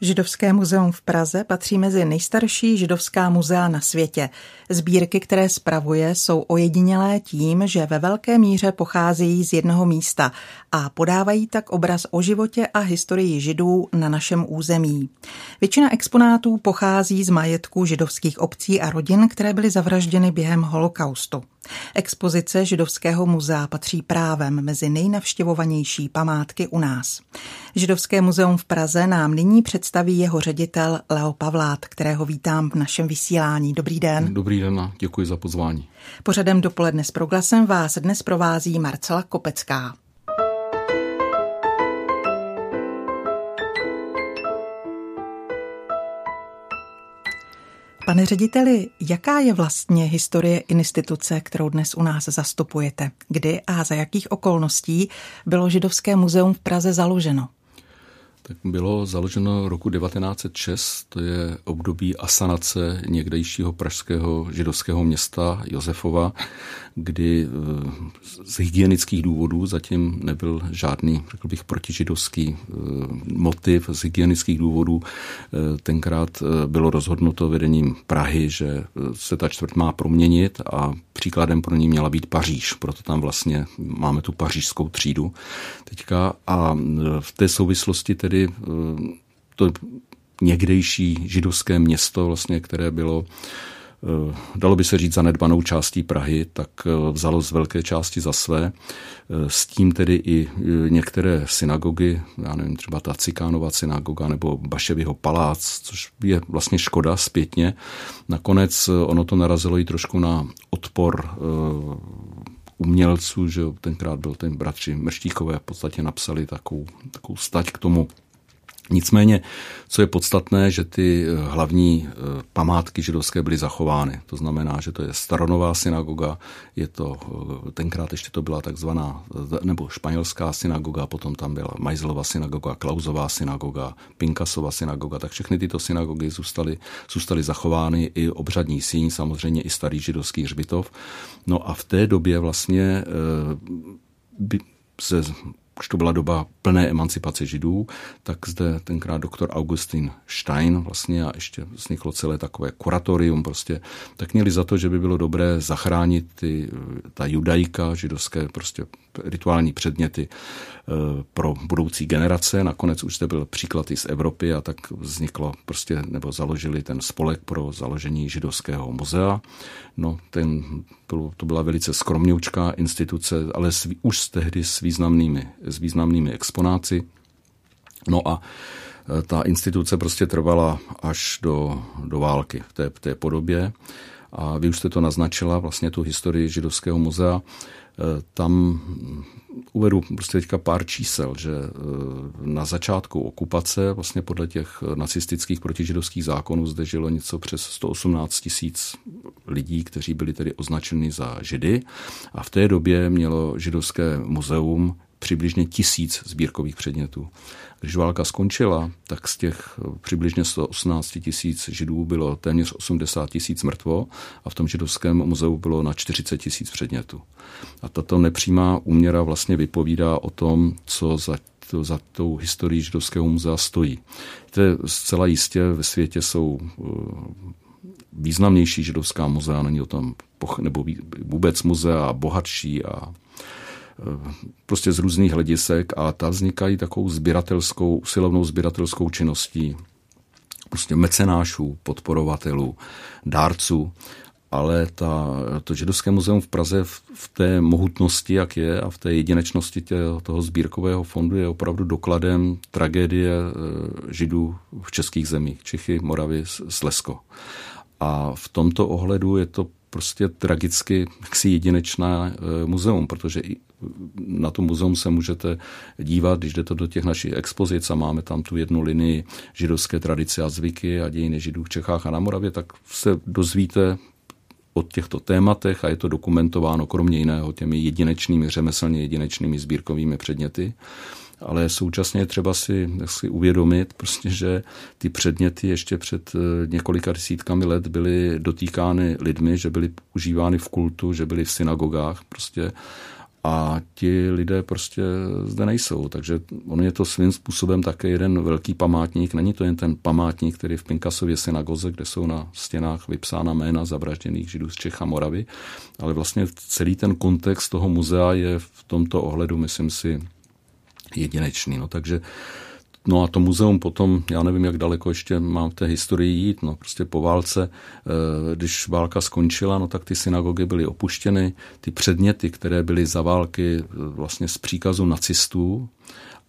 Židovské muzeum v Praze patří mezi nejstarší židovská muzea na světě. Sbírky, které spravuje, jsou ojedinělé tím, že ve velké míře pocházejí z jednoho místa a podávají tak obraz o životě a historii židů na našem území. Většina exponátů pochází z majetku židovských obcí a rodin, které byly zavražděny během holokaustu. Expozice Židovského muzea patří právem mezi nejnavštěvovanější památky u nás. Židovské muzeum v Praze nám nyní představí jeho ředitel Leo Pavlát, kterého vítám v našem vysílání. Dobrý den. Dobrý den a děkuji za pozvání. Pořadem dopoledne s proglasem vás dnes provází Marcela Kopecká. Pane řediteli, jaká je vlastně historie instituce, kterou dnes u nás zastupujete? Kdy a za jakých okolností bylo Židovské muzeum v Praze založeno? Tak bylo založeno roku 1906, to je období asanace někdejšího pražského židovského města Josefova, kdy eh, z hygienických důvodů zatím nebyl žádný, řekl bych, protižidovský eh, motiv. Z hygienických důvodů eh, tenkrát bylo rozhodnuto vedením Prahy, že se ta čtvrt má proměnit a příkladem pro ní měla být Paříž. Proto tam vlastně máme tu pařížskou třídu teďka. A v té souvislosti tedy to někdejší židovské město, vlastně, které bylo Eh, dalo by se říct zanedbanou částí Prahy, tak eh, vzalo z velké části za své. Eh, s tím tedy i některé synagogy, já nevím, třeba ta Cikánova synagoga nebo Baševyho palác, což je vlastně škoda zpětně. Nakonec ono to narazilo i trošku na odpor umělců, že tenkrát byl ten bratři Mrštíkové v podstatě napsali takovou, takovou stať k tomu Nicméně, co je podstatné, že ty eh, hlavní eh, památky židovské byly zachovány. To znamená, že to je staronová synagoga, je to, eh, tenkrát ještě to byla takzvaná, nebo španělská synagoga, potom tam byla Majzlova synagoga, Klauzová synagoga, Pinkasova synagoga, tak všechny tyto synagogy zůstaly, zůstaly zachovány, i obřadní síň, samozřejmě i starý židovský hřbitov. No a v té době vlastně by se už to byla doba plné emancipace židů, tak zde tenkrát doktor Augustin Stein vlastně a ještě vzniklo celé takové kuratorium prostě, tak měli za to, že by bylo dobré zachránit ty, ta judaika, židovské prostě rituální předměty pro budoucí generace. Nakonec už zde byl příklad i z Evropy a tak vzniklo prostě, nebo založili ten spolek pro založení židovského muzea. No, ten, to byla velice skromňoučká instituce, ale s, už z tehdy s významnými, s významnými exponáci. No a eh, ta instituce prostě trvala až do, do války v té, v té podobě. A vy už jste to naznačila, vlastně tu historii židovského muzea. Eh, tam uvedu prostě teďka pár čísel, že eh, na začátku okupace vlastně podle těch nacistických protižidovských zákonů zde žilo něco přes 118 tisíc lidí, kteří byli tedy označeni za židy. A v té době mělo židovské muzeum přibližně tisíc sbírkových předmětů. Když válka skončila, tak z těch přibližně 118 tisíc židů bylo téměř 80 tisíc mrtvo a v tom židovském muzeu bylo na 40 tisíc předmětů. A tato nepřímá úměra vlastně vypovídá o tom, co za to, za tou historií židovského muzea stojí. To je zcela jistě ve světě jsou eh, významnější židovská muzea, není o tom, nebo vůbec muzea bohatší a prostě z různých hledisek a ta vznikají takovou sběratelskou, usilovnou sběratelskou činností prostě mecenášů, podporovatelů, dárců, ale ta, to židovské muzeum v Praze v, v té mohutnosti, jak je, a v té jedinečnosti tě, toho sbírkového fondu je opravdu dokladem tragédie e, židů v českých zemích, Čechy, Moravy, Slesko. A v tomto ohledu je to prostě tragicky jaksi jedinečná e, muzeum, protože i na to muzeum se můžete dívat, když jdete do těch našich expozic a máme tam tu jednu linii židovské tradice a zvyky a dějiny židů v Čechách a na Moravě, tak se dozvíte o těchto tématech a je to dokumentováno kromě jiného těmi jedinečnými, řemeslně jedinečnými sbírkovými předměty. ale současně je třeba si, si uvědomit, prostě, že ty předměty ještě před eh, několika desítkami let byly dotýkány lidmi, že byly užívány v kultu, že byly v synagogách prostě a ti lidé prostě zde nejsou. Takže on je to svým způsobem také jeden velký památník. Není to jen ten památník, který v Pinkasově synagoze, kde jsou na stěnách vypsána jména zavražděných židů z Čech a Moravy, ale vlastně celý ten kontext toho muzea je v tomto ohledu, myslím si, jedinečný. No, takže No a to muzeum potom, já nevím, jak daleko ještě mám v té historii jít, no prostě po válce, eh, když válka skončila, no tak ty synagogy byly opuštěny, ty předměty, které byly za války eh, vlastně z příkazu nacistů,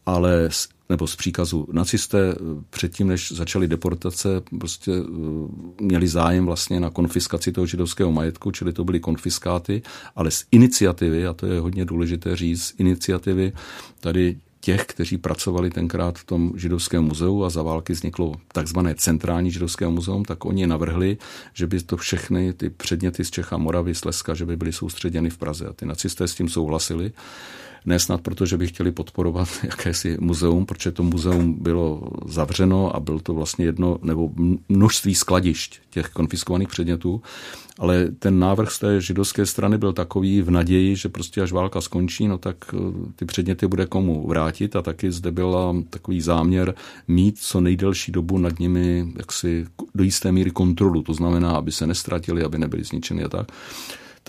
ale nebo z příkazu nacisté eh, předtím, než začaly deportace, prostě měli zájem vlastně na konfiskaci toho židovského majetku, čili to byly konfiskáty, ale z iniciativy, a to je hodně důležité říct, z iniciativy tady těch, kteří pracovali tenkrát v tom židovském muzeu a za války vzniklo takzvané centrální židovské muzeum, tak oni navrhli, že by to všechny ty předměty z Čecha, Moravy, Slezska, že by byly soustředěny v Praze. A ty nacisté s tím souhlasili ne snad proto, že by chtěli podporovat jakési muzeum, protože to muzeum bylo zavřeno a byl to vlastně jedno nebo množství skladišť těch konfiskovaných předmětů, ale ten návrh z té židovské strany byl takový v naději, že prostě až válka skončí, no tak eh, ty předměty bude komu vrátit. A taky zde byl takový záměr mít co nejdelší dobu nad nimi jaksi do jisté míry kontrolu, to znamená, aby se nestratili, aby nebyli zničeny a tak.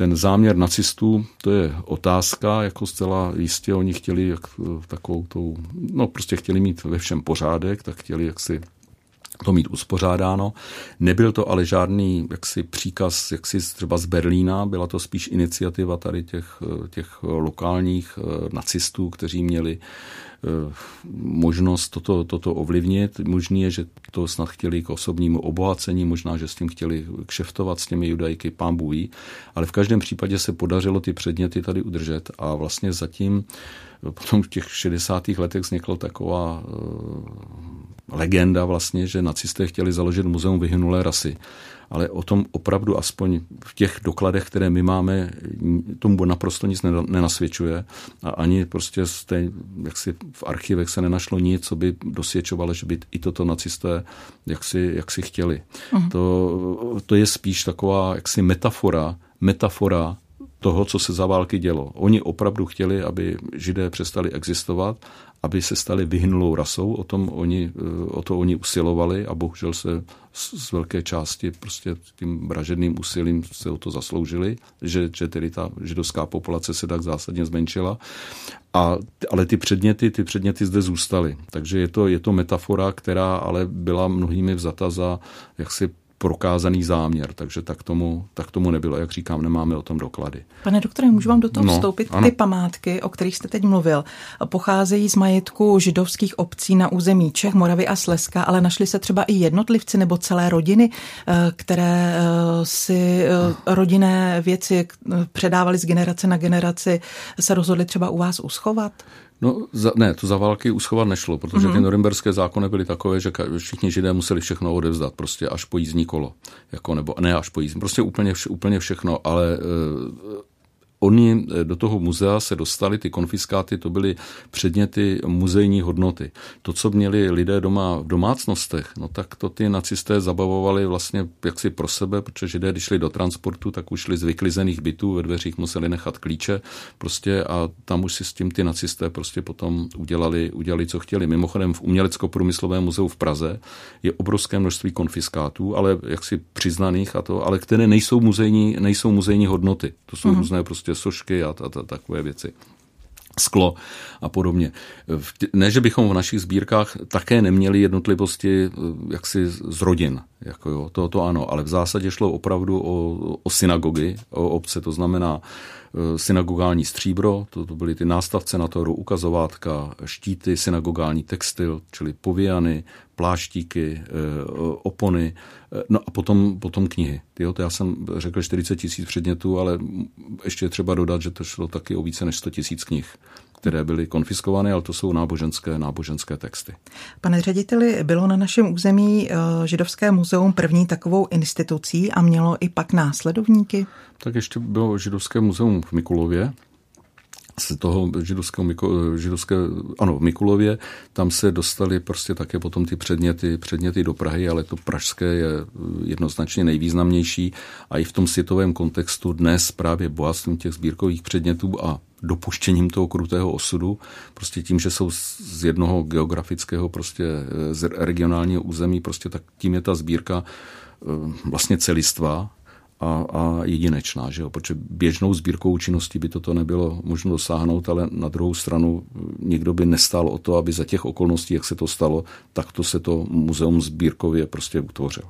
Ten záměr nacistů, to je otázka, jako zcela jistě oni chtěli jak, takovou tou, no prostě chtěli mít ve všem pořádek, tak chtěli jaksi to mít uspořádáno. Nebyl to ale žádný jaksi příkaz jaksi třeba z Berlína, byla to spíš iniciativa tady těch, těch lokálních eh, nacistů, kteří měli Eh, možnost toto, toto ovlivnit. Možný je, že to snad chtěli k osobnímu obohacení, možná, že s tím chtěli kšeftovat s těmi judajky, pán bují, ale v každém případě se podařilo ty předměty tady udržet a vlastně zatím potom v těch 60. letech vznikla taková uh, legenda vlastně, že nacisté chtěli založit muzeum vyhynulé rasy ale o tom opravdu aspoň v těch dokladech, které my máme, tomu naprosto nic nenasvědčuje a ani prostě z té, jak si v archivech se nenašlo nic, co by dosvědčovalo, že by i toto nacisté jak si, jak si chtěli. Uh-huh. To, to je spíš taková jaksi metafora, metafora toho, co se za války dělo. Oni opravdu chtěli, aby židé přestali existovat aby se stali vyhnulou rasou, o, tom oni, eh, o to oni usilovali a bohužel se z velké části prostě tím vražedným úsilím se o to zasloužili, že, že tedy ta židovská populace se tak zásadně zmenšila. A, ale ty předměty, ty předměty zde zůstaly. Takže je to, je to metafora, která ale byla mnohými vzata za jaksi prokázaný záměr, takže tak tomu, tak tomu nebylo. Jak říkám, nemáme o tom doklady. Pane doktore, můžu vám do toho no, vstoupit? Ano. Ty památky, o kterých jste teď mluvil, pocházejí z majetku židovských obcí na území Čech, Moravy a Slezska, ale našli se třeba i jednotlivci nebo celé rodiny, eh, které eh, si eh, rodinné věci předávali z generace na generaci, se rozhodli třeba u vás uschovat? No, za, ne, to za války uschovat nešlo, protože mm-hmm. ty norimberské zákony byly takové, že všichni židé museli všechno odevzdat, prostě až po jízdní kolo. Jako, nebo ne až po jízdní, prostě úplně, vše, úplně všechno, ale Oni eh, do toho muzea se dostali, ty konfiskáty, to byly předměty muzejní hodnoty. To, co měli lidé doma v domácnostech, no tak to ty nacisté zabavovali vlastně jaksi pro sebe, protože židé, když šli do transportu, tak už šli z vyklizených bytů, ve dveřích museli nechat klíče prostě a tam už si s tím ty nacisté prostě potom udělali, udělali co chtěli. Mimochodem v Umělecko-průmyslovém muzeu v Praze je obrovské množství konfiskátů, ale jaksi přiznaných a to, ale které nejsou muzejní, nejsou muzejní hodnoty. To jsou mm-hmm. různé prostě prostě sošky a, a, a takové věci sklo a podobně. Ne, že bychom v našich sbírkách také neměli jednotlivosti eh, jaksi z rodin, jako jo, to, to ano, ale v zásadě šlo opravdu o, o synagogy, o obce, to znamená Eh, synagogální stříbro, to, to byly ty nástavce na toru, ukazovátka, štíty, synagogální textil, čili povějany, pláštíky, eh, opony, eh, no a potom, potom knihy. Jo, to já jsem řekl 40 tisíc předmětů, ale ještě je třeba dodat, že to šlo taky o více než 100 tisíc knih které byly konfiskovány, ale to jsou náboženské, náboženské texty. Pane řediteli, bylo na našem území Židovské muzeum první takovou institucí a mělo i pak následovníky? Tak ještě bylo Židovské muzeum v Mikulově, z toho židovského, židovské, ano, v Mikulově, tam se dostali prostě také potom ty předměty, předměty do Prahy, ale to pražské je jednoznačně nejvýznamnější a i v tom světovém kontextu dnes právě bohatstvím těch sbírkových předmětů a dopuštěním toho krutého osudu, prostě tím, že jsou z jednoho geografického, prostě z regionálního území, prostě tak tím je ta sbírka eh, vlastně celistva a, a jedinečná, že jo? protože běžnou sbírkou činnosti by toto nebylo možno dosáhnout, ale na druhou stranu nikdo by nestál o to, aby za těch okolností, jak se to stalo, tak to se to muzeum sbírkově prostě utvořil.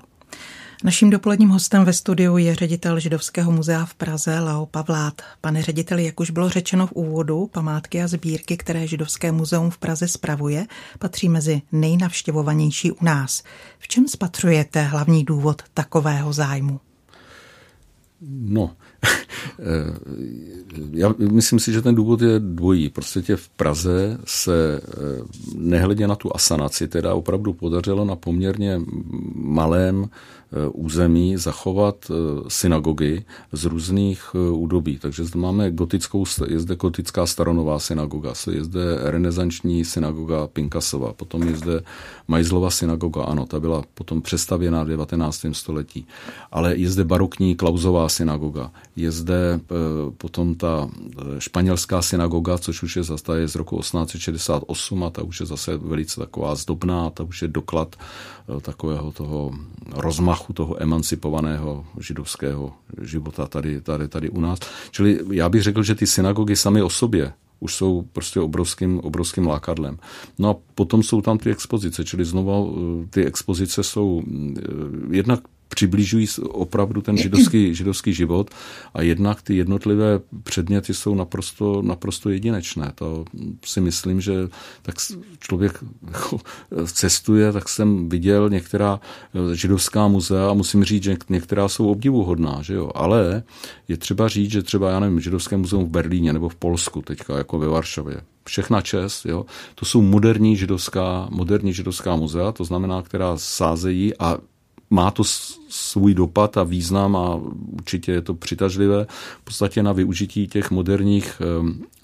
Naším dopoledním hostem ve studiu je ředitel Židovského muzea v Praze Leo Pavlát. Pane řediteli, jak už bylo řečeno v úvodu, památky a sbírky, které Židovské muzeum v Praze spravuje, patří mezi nejnavštěvovanější u nás. V čem spatřujete hlavní důvod takového zájmu? No, já myslím si, že ten důvod je dvojí. Prostě v Praze se eh, nehledě na tu asanaci, teda opravdu podařilo na poměrně malém Eh, území zachovat eh, synagogy z různých eh, údobí. Takže zde máme gotickou, je zde gotická staronová synagoga, je zde renesanční synagoga Pinkasova, potom je zde Majzlova synagoga, ano, ta byla potom přestavěná v 19. století, ale je zde barokní Klauzová synagoga, je zde potom ta španělská synagoga, což už je zase je z roku 1868 a ta už je zase velice taková zdobná, ta už je doklad takového toho rozmachu toho emancipovaného židovského života tady, tady, tady u nás. Čili já bych řekl, že ty synagogy sami o sobě už jsou prostě obrovským, obrovským lákadlem. No a potom jsou tam ty expozice, čili znovu eh, ty expozice jsou eh, jednak přibližují opravdu ten židovský, židovský život a jednak ty jednotlivé předměty jsou naprosto, naprosto jedinečné. To si myslím, že tak člověk jako cestuje, tak jsem viděl některá eh, židovská muzea a musím říct, že některá jsou obdivuhodná, že jo? ale je třeba říct, že třeba, já nevím, židovské muzeum v Berlíně nebo v Polsku teďka, jako ve Varšavě, všechna čest, jo. To jsou moderní židovská, moderní židovská muzea, to znamená, která sázejí a má to svůj dopad a význam a určitě je to přitažlivé v podstatě na využití těch moderních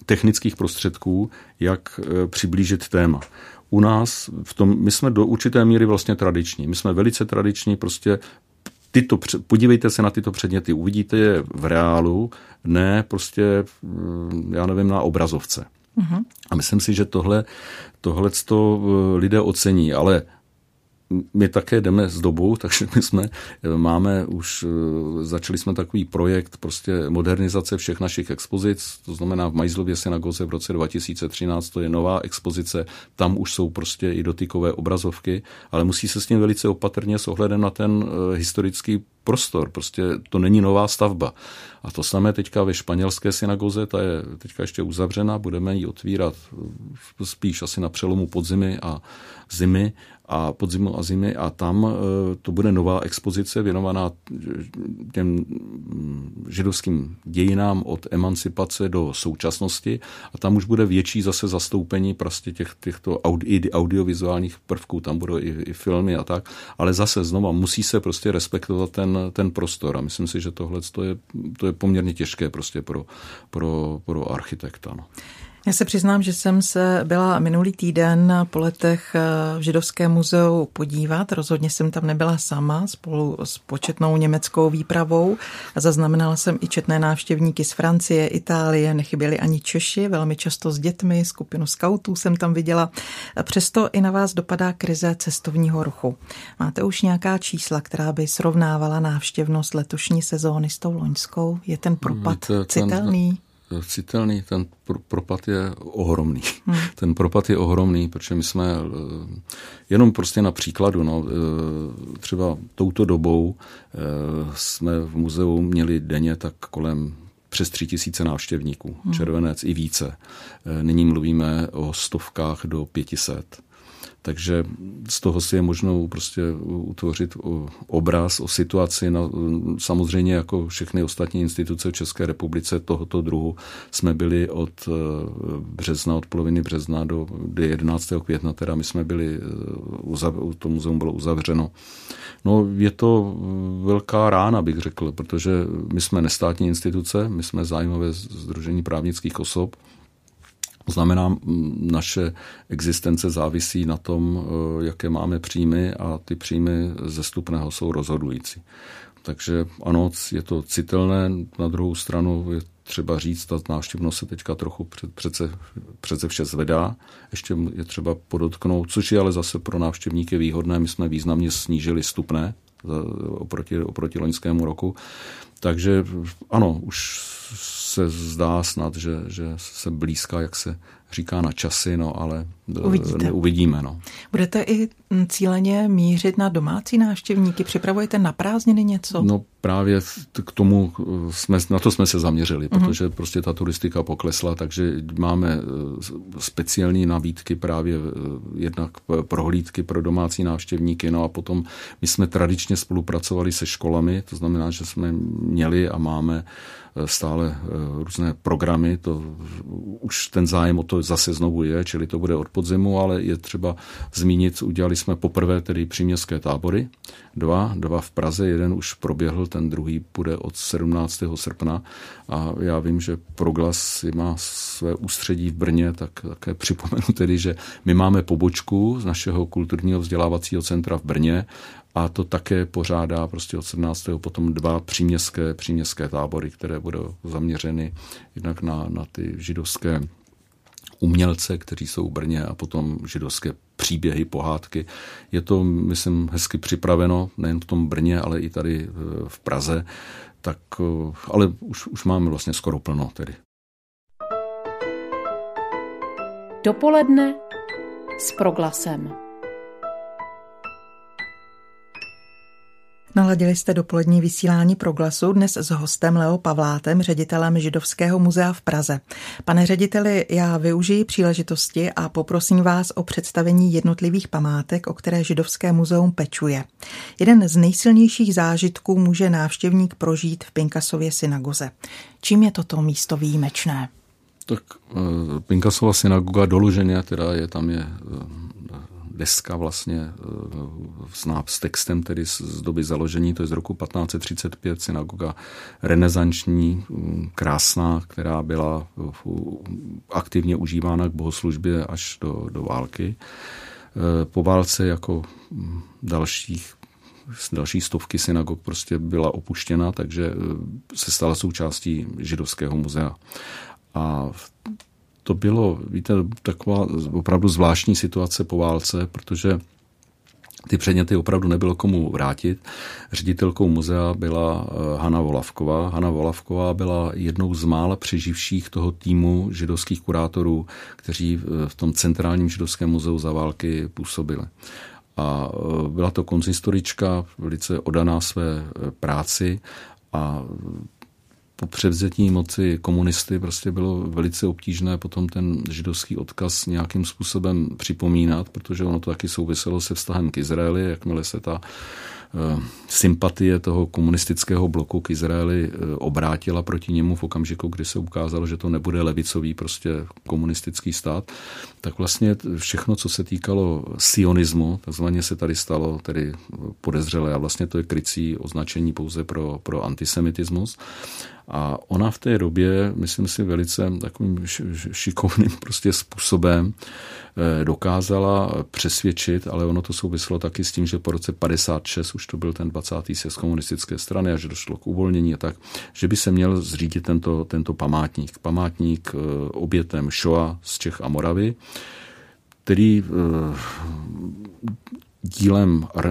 technických prostředků, jak e, přiblížit téma. U nás v tom, my jsme do určité míry vlastně tradiční. My jsme velice tradiční, prostě tyto, podívejte se na tyto předměty, uvidíte je v reálu, ne prostě, já nevím, na obrazovce. Uh-huh. A myslím si, že tohle, tohle to e, lidé ocení, ale my také jdeme s dobou, takže my jsme, máme už, eh, začali jsme takový projekt prostě modernizace všech našich expozic, to znamená v Majzlově synagoze v roce 2013, to je nová expozice, tam už jsou prostě i dotykové obrazovky, ale musí se s tím velice opatrně s ohledem na ten eh, historický prostor, prostě to není nová stavba. A to samé teďka ve španělské synagoze, ta je teďka ještě uzavřena, budeme ji otvírat eh, spíš asi na přelomu podzimy a zimy a podzimu a zimy a tam e, to bude nová expozice věnovaná těm mm, židovským dějinám od emancipace do současnosti a tam už bude větší zase zastoupení prostě těch, těchto audi, audiovizuálních prvků, tam budou i, i filmy a tak, ale zase znova musí se prostě respektovat ten, ten prostor a myslím si, že tohle to je, to je poměrně těžké prostě pro, pro, pro architekta. No. Já se přiznám, že jsem se byla minulý týden po letech eh, v Židovském muzeu podívat. Rozhodně jsem tam nebyla sama spolu s početnou německou výpravou. Zaznamenala jsem i četné návštěvníky z Francie, Itálie, nechyběli ani Češi, velmi často s dětmi, skupinu skautů jsem tam viděla. Přesto i na vás dopadá krize cestovního ruchu. Máte už nějaká čísla, která by srovnávala návštěvnost letošní sezóny s tou loňskou? Je ten propad Víte, citelný? Citelný, ten propad je ohromný. Hmm. Ten propad je ohromný, protože my jsme eh, jenom prostě na příkladu, no, eh, třeba touto dobou eh, jsme v muzeu měli denně tak kolem přes tři tisíce návštěvníků, hmm. červenec i více. Nyní mluvíme o stovkách do pětiset. Takže z toho si je možno prostě utvořit obraz o situaci. No, samozřejmě jako všechny ostatní instituce v České republice tohoto druhu jsme byli od eh, března, od poloviny března do 11. května, teda my jsme byli, eh, to muzeum bylo uzavřeno. No je to velká rána, bych řekl, protože my jsme nestátní instituce, my jsme zájmové združení právnických osob, To znamená, naše existence závisí na tom, eh, jaké máme příjmy a ty příjmy ze stupného jsou rozhodující. Takže ano, je to citelné, na druhou stranu je třeba říct, ta návštěvnost se teďka trochu přece, přece vše zvedá. Ještě je třeba podotknout, což je ale zase pro návštěvníky výhodné. My jsme významně snížili stupné oproti, oproti loňskému roku. Takže ano, už se zdá snad, že, že se blízká, jak se říká na časy, no ale Uvidíte. uvidíme. No. Budete i cíleně mířit na domácí návštěvníky? Připravujete na prázdniny něco? No právě k tomu jsme, na to jsme se zaměřili, mm-hmm. protože prostě ta turistika poklesla, takže máme e, speciální nabídky právě jednak prohlídky pro domácí návštěvníky, no a potom my jsme tradičně spolupracovali se školami, to znamená, že jsme měli a máme stále různé programy, to už ten zájem o to zase znovu je, čili to bude od podzimu, ale je třeba zmínit, udělali jsme poprvé tedy příměstské tábory, dva, dva v Praze, jeden už proběhl, ten druhý bude od 17. srpna a já vím, že Proglas má své ústředí v Brně, tak také připomenu tedy, že my máme pobočku z našeho kulturního vzdělávacího centra v Brně a to také pořádá prostě od 17. potom dva příměstské, příměstské tábory, které budou zaměřeny jednak na, na ty židovské umělce, kteří jsou v Brně a potom židovské příběhy, pohádky. Je to, myslím, hezky připraveno, nejen v tom Brně, ale i tady eh, v Praze. Tak, eh, ale už, už máme vlastně skoro plno tedy. Dopoledne s proglasem. Naladili jste dopolední vysílání proglasu dnes s hostem Leo Pavlátem, ředitelem Židovského muzea v Praze. Pane řediteli, já využiji příležitosti a poprosím vás o představení jednotlivých památek, o které Židovské muzeum pečuje. Jeden z nejsilnějších zážitků může návštěvník prožít v Pinkasově synagoze. Čím je toto místo výjimečné? Tak eh, Pinkasova synagoga doloženě teda je tam je eh, deska vlastně eh, s textem tedy z doby založení, to je z roku 1535, synagoga renesanční, mm, krásná, která byla aktivně užívána k bohoslužbě až do, do války. Eh, po válce jako mm, dalších další stovky synagog prostě byla opuštěna, takže eh, se stala součástí židovského muzea. A to bylo, víte, taková opravdu zvláštní situace po válce, protože ty předměty opravdu nebylo komu vrátit. Ředitelkou muzea byla eh, Hanna Volavková. Hanna Volavková byla jednou z mála přeživších toho týmu židovských kurátorů, kteří v tom centrálním židovském muzeu za války působili. A eh, byla to konzistorička, velice odaná své eh, práci a po převzetí moci komunisty prostě bylo velice obtížné potom ten židovský odkaz nějakým způsobem připomínat, protože ono to taky souviselo se vztahem k Izraeli, jakmile se ta Eh, sympatie toho komunistického bloku k Izraeli eh, obrátila proti němu v okamžiku, kdy se ukázalo, že to nebude levicový prostě komunistický stát, tak vlastně všechno, co se týkalo sionismu, takzvaně se tady stalo tedy podezřelé a vlastně to je krycí označení pouze pro, pro antisemitismus. A ona v té době, myslím si, velice takovým šikovným prostě způsobem eh, dokázala přesvědčit, ale ono to souvislo taky s tím, že po roce 56 už to byl ten 20. sjezd komunistické strany a že došlo k uvolnění a tak, že by se měl zřídit tento, tento památník. Památník eh, obětem Shoa z Čech a Moravy, který eh, dílem eh,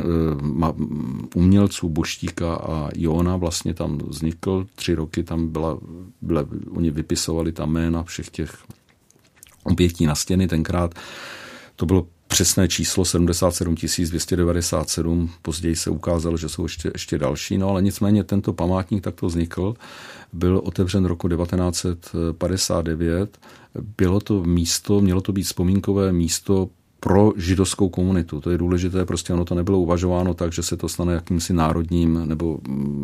umělců Boštíka a Jona vlastně tam vznikl. Tři roky tam byla, byla oni vypisovali tam jména všech těch obětí na stěny. Tenkrát to bylo přesné číslo 77 297, později se ukázalo, že jsou ještě, ještě další, no ale nicméně tento památník takto vznikl, byl otevřen roku 1959, bylo to místo, mělo to být vzpomínkové místo pro židovskou komunitu. To je důležité, prostě ono to nebylo uvažováno tak, že se to stane jakýmsi národním nebo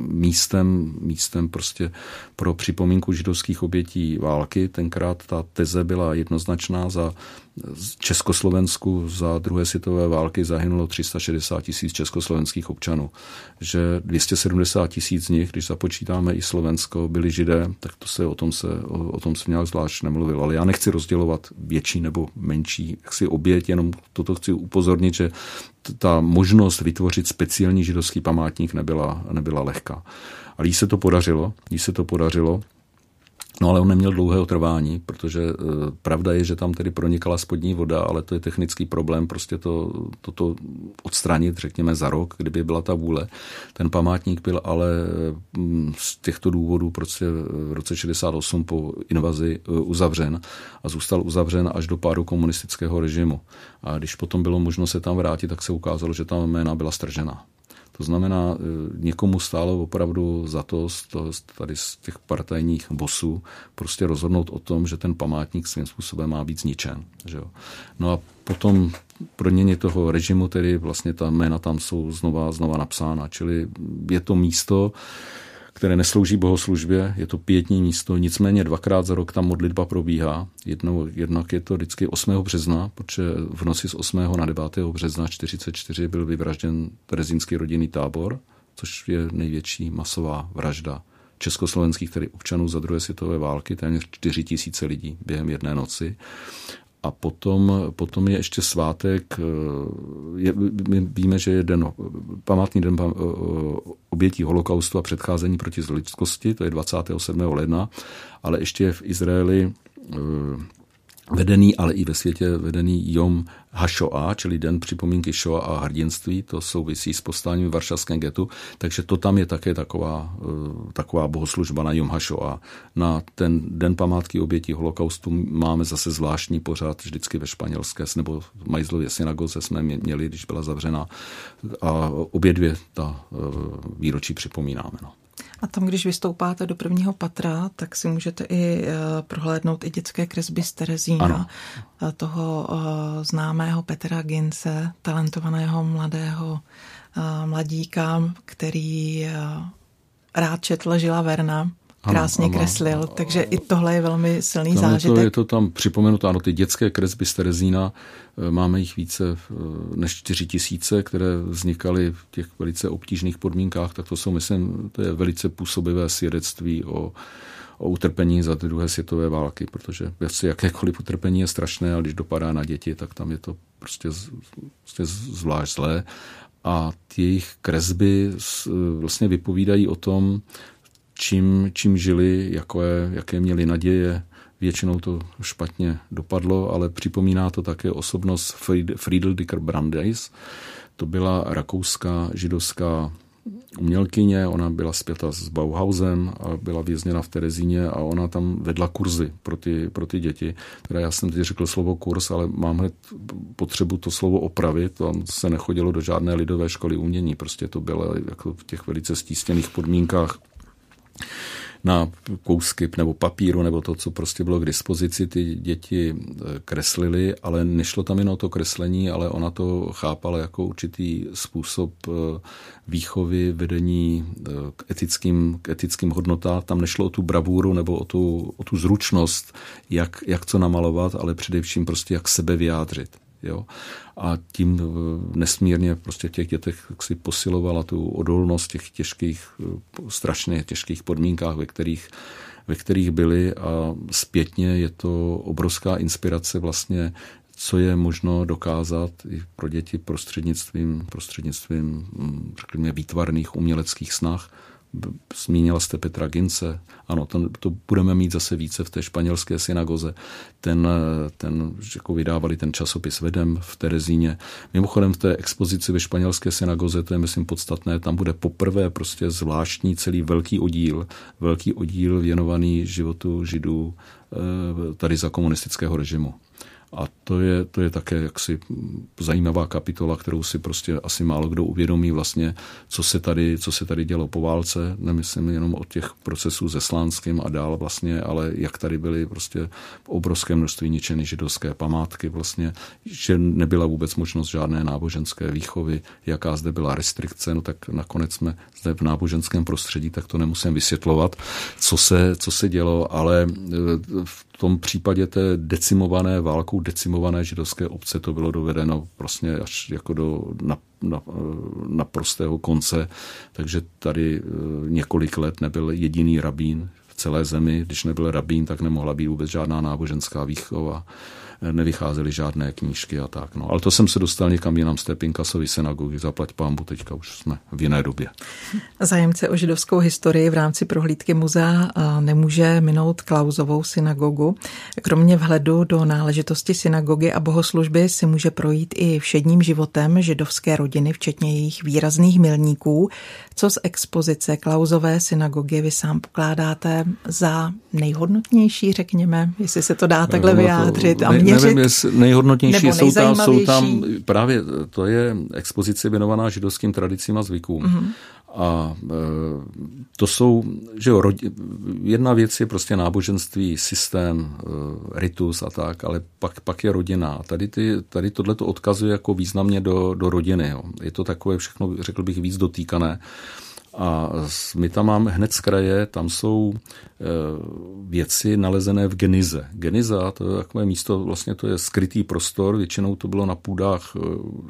místem, místem prostě pro připomínku židovských obětí války. Tenkrát ta teze byla jednoznačná za Československu za druhé světové války zahynulo 360 tisíc československých občanů. Že 270 tisíc z nich, když započítáme i Slovensko, byli židé, tak to se o tom se, o, o tom se nějak zvlášť nemluvil. Ale já nechci rozdělovat větší nebo menší jaksi oběť, jenom toto chci upozornit, že ta možnost vytvořit speciální židovský památník nebyla, nebyla lehká. Ale jí se to podařilo, jí se to podařilo No ale on neměl dlouhého trvání, protože e, pravda je, že tam tedy pronikala spodní voda, ale to je technický problém, prostě to, toto odstranit, řekněme, za rok, kdyby byla ta vůle. Ten památník byl ale mm, z těchto důvodů prostě v roce 68 po invazi e, uzavřen a zůstal uzavřen až do pádu komunistického režimu. A když potom bylo možno se tam vrátit, tak se ukázalo, že ta jména byla stržena. To znamená, e, někomu stálo opravdu za to, z tady z těch partajních bosů, prostě rozhodnout o tom, že ten památník svým způsobem má být zničen. Že jo. No a potom pro něně toho režimu, tedy vlastně ta jména tam jsou znova, znova napsána. Čili je to místo, které neslouží bohoslužbě, je to pětní místo, nicméně dvakrát za rok tam modlitba probíhá. Jednou, jednak je to vždycky 8. března, protože v noci z 8. na 9. března 44 byl vyvražděn terezínský rodinný tábor, což je největší masová vražda československých tedy občanů za druhé světové války, téměř 4 tisíce lidí během jedné noci. A potom, potom je ještě svátek, eh, je, my víme, že je den, památný den eh, obětí holokaustu a předcházení proti lidskosti, to je 27. ledna, ale ještě je v Izraeli eh, vedený, ale i ve světě vedený Jom HaShoah, čili den připomínky Shoa a hrdinství, to souvisí s postáním v Varšavském getu, takže to tam je také taková, eh, taková bohoslužba na Jom HaShoah. Na ten den památky obětí holokaustu máme zase zvláštní pořád vždycky ve španělské, nebo v Majzlově synagoze jsme měli, když byla zavřena a obě dvě ta eh, výročí připomínáme. No. A tam, když vystoupáte do prvního patra, tak si můžete i eh, prohlédnout i dětské kresby z Terezína, ano. Eh, toho eh, známého Petra Gince, talentovaného mladého mladíka, který rád četl Žila Verna krásně ano, kreslil, ano. takže i tohle je velmi silný tam zážitek. Je to, je to tam připomenuto, ano, ty dětské kresby z Terezína, eh, máme jich více eh, než 4 tisíce, které vznikaly v těch velice obtížných podmínkách, tak to jsou, myslím, to je velice působivé svědectví o, o utrpení za ty druhé světové války, protože věci jakékoliv utrpení je strašné, ale když dopadá na děti, tak tam je to prostě, prostě zvlášť zlé. A ty jejich kresby vlastně vypovídají o tom, čím, čím žili, jaké, jaké měli naděje. Většinou to špatně dopadlo, ale připomíná to také osobnost Friedel Dicker Brandeis. To byla rakouská židovská umělkyně, ona byla zpěta s Bauhausem a byla vězněna v Terezíně a ona tam vedla kurzy pro ty, pro ty děti. Teda já jsem teď řekl slovo kurz, ale mám hned potřebu to slovo opravit. Tam se nechodilo do žádné lidové školy umění, prostě to bylo jako v těch velice stísněných podmínkách na kousky nebo papíru nebo to, co prostě bylo k dispozici, ty děti e, kreslili, ale nešlo tam jen o to kreslení, ale ona to chápala jako určitý způsob e, výchovy, vedení e, k etickým, k etickým hodnotám. Tam nešlo o tu bravúru nebo o tu, o tu zručnost, jak, jak co namalovat, ale především prostě jak sebe vyjádřit. Jo? A tím eh, nesmírně prostě v těch dětech si posilovala tu odolnost těch těžkých, eh, strašně těžkých podmínkách, ve kterých, ve kterých byli a zpětně je to obrovská inspirace vlastně co je možno dokázat i pro děti prostřednictvím, prostřednictvím hm, řekněme, výtvarných uměleckých snah, Zmínila jste Petra Gince. Ano, to, to budeme mít zase více v té španělské synagoze. Ten, ten jako vydávali ten časopis Vedem v Terezíně. Mimochodem v té expozici ve španělské synagoze, to je myslím podstatné, tam bude poprvé prostě zvláštní celý velký oddíl, velký oddíl věnovaný životu židů eh, tady za komunistického režimu. A to je, to je také jaksi zajímavá kapitola, kterou si prostě asi málo kdo uvědomí vlastně, co se tady, co se tady dělo po válce. Nemyslím jenom o těch procesů se Slánským a dál vlastně, ale jak tady byly prostě v obrovském množství ničeny židovské památky vlastně, že nebyla vůbec možnost žádné náboženské výchovy, jaká zde byla restrikce, no tak nakonec jsme zde v náboženském prostředí, tak to nemusím vysvětlovat, co se, co se dělo, ale v tom případě té decimované válkou decimované židovské obce to bylo dovedeno prostě až jako do na, na, na prostého konce, takže tady eh, několik let nebyl jediný rabín v celé zemi. Když nebyl rabín, tak nemohla být vůbec žádná náboženská výchova nevycházely žádné knížky a tak. No. Ale to jsem se dostal někam jinam z té Pinkasovy synagogy, zaplať pámbu, teďka už jsme v jiné době. Zájemce o židovskou historii v rámci prohlídky muzea nemůže minout Klauzovou synagogu. Kromě vhledu do náležitosti synagogy a bohoslužby si může projít i všedním životem židovské rodiny, včetně jejich výrazných milníků. Co z expozice Klauzové synagogy vy sám pokládáte za nejhodnotnější, řekněme, jestli se to dá takhle vyjádřit a měřit? Nevím, jestli nejhodnotnější jsou tam, jsou tam, právě to je expozice věnovaná židovským tradicím a zvykům. Mm-hmm. A e, to jsou, že jo, jedna věc je prostě náboženství, systém, e, ritus a tak, ale pak, pak je rodina. Tady, ty, tady tohle to odkazuje jako významně do, do rodiny. Jo. Je to takové všechno, řekl bych, víc dotýkané. A my tam máme hned z kraje, tam jsou e, věci nalezené v Genize. Geniza, to je takové místo, vlastně to je skrytý prostor, většinou to bylo na půdách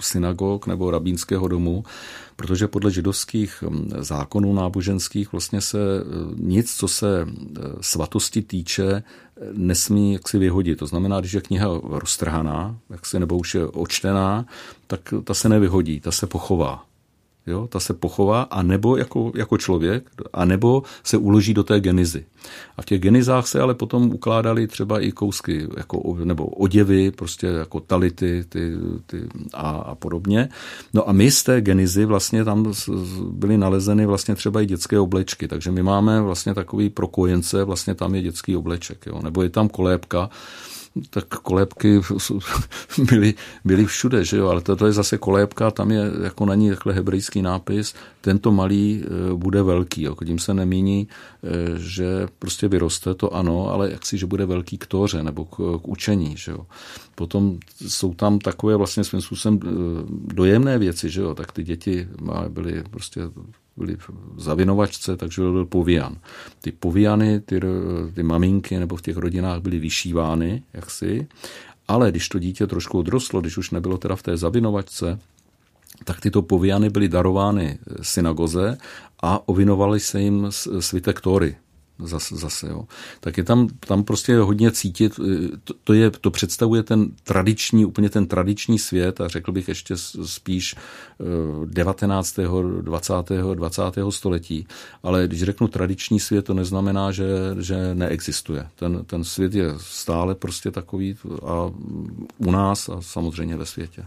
synagog nebo rabínského domu protože podle židovských zákonů náboženských vlastně se eh, nic, co se svatosti týče, nesmí jaksi vyhodit. To znamená, když je kniha roztrhaná, jaksi, nebo už je očtená, tak ta se nevyhodí, ta se pochová. Jo, ta se pochová, a nebo jako, jako člověk, a nebo se uloží do té genizy. A v těch genizách se ale potom ukládaly třeba i kousky, jako, nebo oděvy, prostě jako tality ty, ty a, a podobně. No a my z té genizy vlastně tam byly nalezeny vlastně třeba i dětské oblečky, takže my máme vlastně takový pro kojence, vlastně tam je dětský obleček, jo, nebo je tam kolébka, tak kolébky byly, byly všude, že jo? ale toto je zase kolébka, tam je jako na ní takhle hebrejský nápis, tento malý e, bude velký, jo? tím se nemíní, e, že prostě vyroste, to ano, ale jak si, že bude velký k tóře nebo k, k učení. Že jo? Potom jsou tam takové vlastně svým způsobem e, dojemné věci, že jo? tak ty děti byly prostě byli v zavinovačce, takže byl povíjan. Ty povíjany, ty, ty maminky nebo v těch rodinách byly vyšívány, jaksi, ale když to dítě trošku odrostlo, když už nebylo teda v té zavinovačce, tak tyto povíjany byly darovány synagoze a ovinovaly se jim svitek Tóry, zase, zase jo. tak je tam, tam prostě hodně cítit, eh, to, to, je, to představuje ten tradiční, úplně ten tradiční svět a řekl bych ještě spíš 19. 20. 20. století, ale když řeknu tradiční svět, to neznamená, že, že neexistuje. Ten, ten svět je stále prostě takový a u nás a samozřejmě ve světě.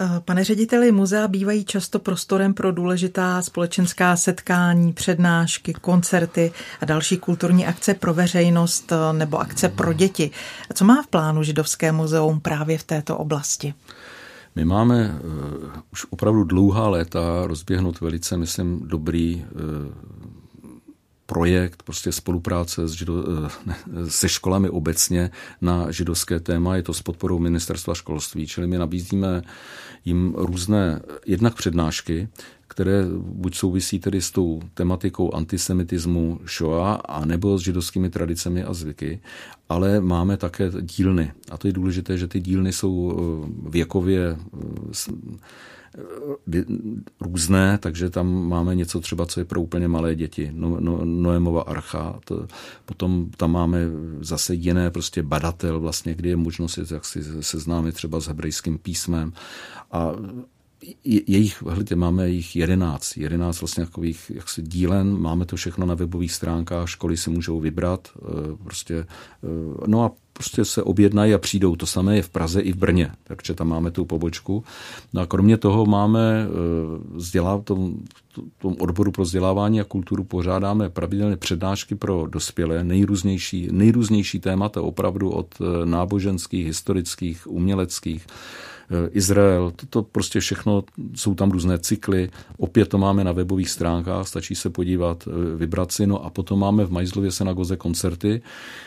Eh, pane řediteli, muzea bývají často prostorem pro důležitá společenská setkání, přednášky, koncerty a další kulturní akce pro veřejnost eh, nebo akce pro děti. Co má v plánu Židovské muzeum právě v této oblasti? My máme uh, už opravdu dlouhá léta rozběhnout velice, myslím, dobrý uh, projekt prostě spolupráce s žido, eh, se školami obecně na židovské téma. Je to s podporou ministerstva školství, čili my nabízíme jim různé jednak přednášky, které buď souvisí tedy s tou tematikou antisemitismu Shoah a nebo s židovskými tradicemi a zvyky, ale máme také dílny. A to je důležité, že ty dílny jsou eh, věkově eh, různé, takže tam máme něco třeba, co je pro úplně malé děti. No, no, Noemova archa, to, potom tam máme zase jiné prostě badatel vlastně, kdy je možnost jak si seznámit třeba s hebrejským písmem. A jejich, hledě, máme jich jedenáct, jedenáct vlastně takových jaksi dílen, máme to všechno na webových stránkách, školy si můžou vybrat, eh, prostě, eh, no a prostě se objednají a přijdou. To samé je v Praze i v Brně, takže tam máme tu pobočku. No a kromě toho máme vzdělá, tom, tom odboru pro vzdělávání a kulturu pořádáme pravidelně přednášky pro dospělé, nejrůznější, nejrůznější témata, opravdu od náboženských, historických, uměleckých, Eh, Izrael, to, to prostě všechno, jsou tam různé cykly, opět to máme na webových stránkách, stačí se podívat, eh, vybrat si, no a potom máme v Majzlově synagoze koncerty,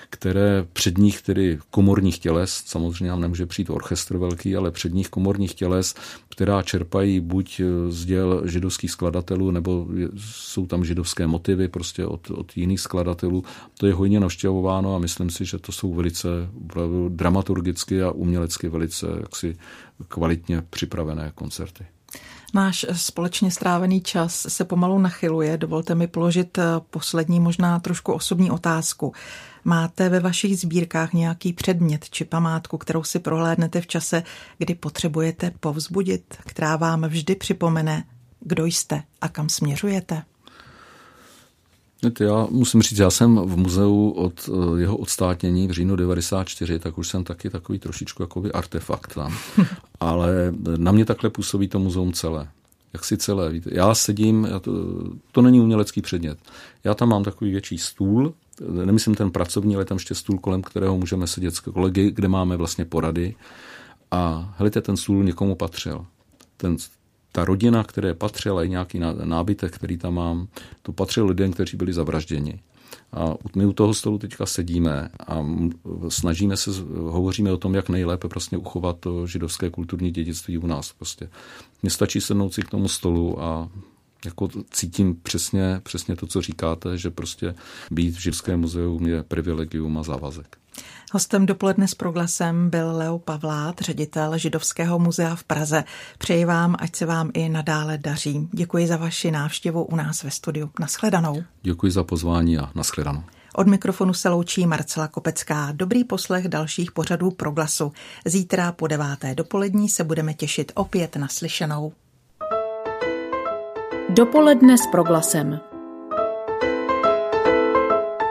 které předních tedy komorních těles, samozřejmě nám nemůže přijít orchestr velký, ale předních komorních těles, která čerpají buď eh, z děl židovských skladatelů, nebo jsou tam židovské motivy prostě od, od jiných skladatelů. To je hojně navštěvováno a myslím si, že to jsou velice dramaturgicky a umělecky velice jaksi kvalitně připravené koncerty. Náš společně strávený čas se pomalu nachyluje. Dovolte mi položit eh, poslední, možná trošku osobní otázku. Máte ve vašich sbírkách nějaký předmět či památku, kterou si prohlédnete v čase, kdy potřebujete povzbudit, která vám vždy připomene, kdo jste a kam směřujete? Já musím říct, já jsem v muzeu od eh, jeho odstátnění v říjnu 94, tak už jsem taky takový trošičku jakoby artefakt tam. Ale na mě takhle působí to muzeum celé. Jak si celé, víte. Já sedím, já to, to není umělecký předmět. Já tam mám takový větší stůl, nemyslím ten pracovní, ale tam ještě stůl, kolem kterého můžeme sedět s kolegy, kde máme vlastně porady. A helejte, ten stůl někomu patřil. Ten, ta rodina, které patřila, i nějaký nábytek, který tam mám, to patřil lidem, kteří byli zavražděni. A my u toho stolu teďka sedíme a snažíme se, hovoříme o tom, jak nejlépe prostě uchovat to židovské kulturní dědictví u nás. Prostě. Mně stačí sednout si k tomu stolu a jako cítím přesně, přesně to, co říkáte, že prostě být v Židovském muzeu je privilegium a závazek. Hostem dopoledne s proglasem byl Leo Pavlát, ředitel Židovského muzea v Praze. Přeji vám, ať se vám i nadále daří. Děkuji za vaši návštěvu u nás ve studiu. Naschledanou. Děkuji za pozvání a naschledanou. Od mikrofonu se loučí Marcela Kopecká. Dobrý poslech dalších pořadů proglasu. Zítra po deváté dopolední se budeme těšit opět na slyšenou. Dopoledne s proglasem.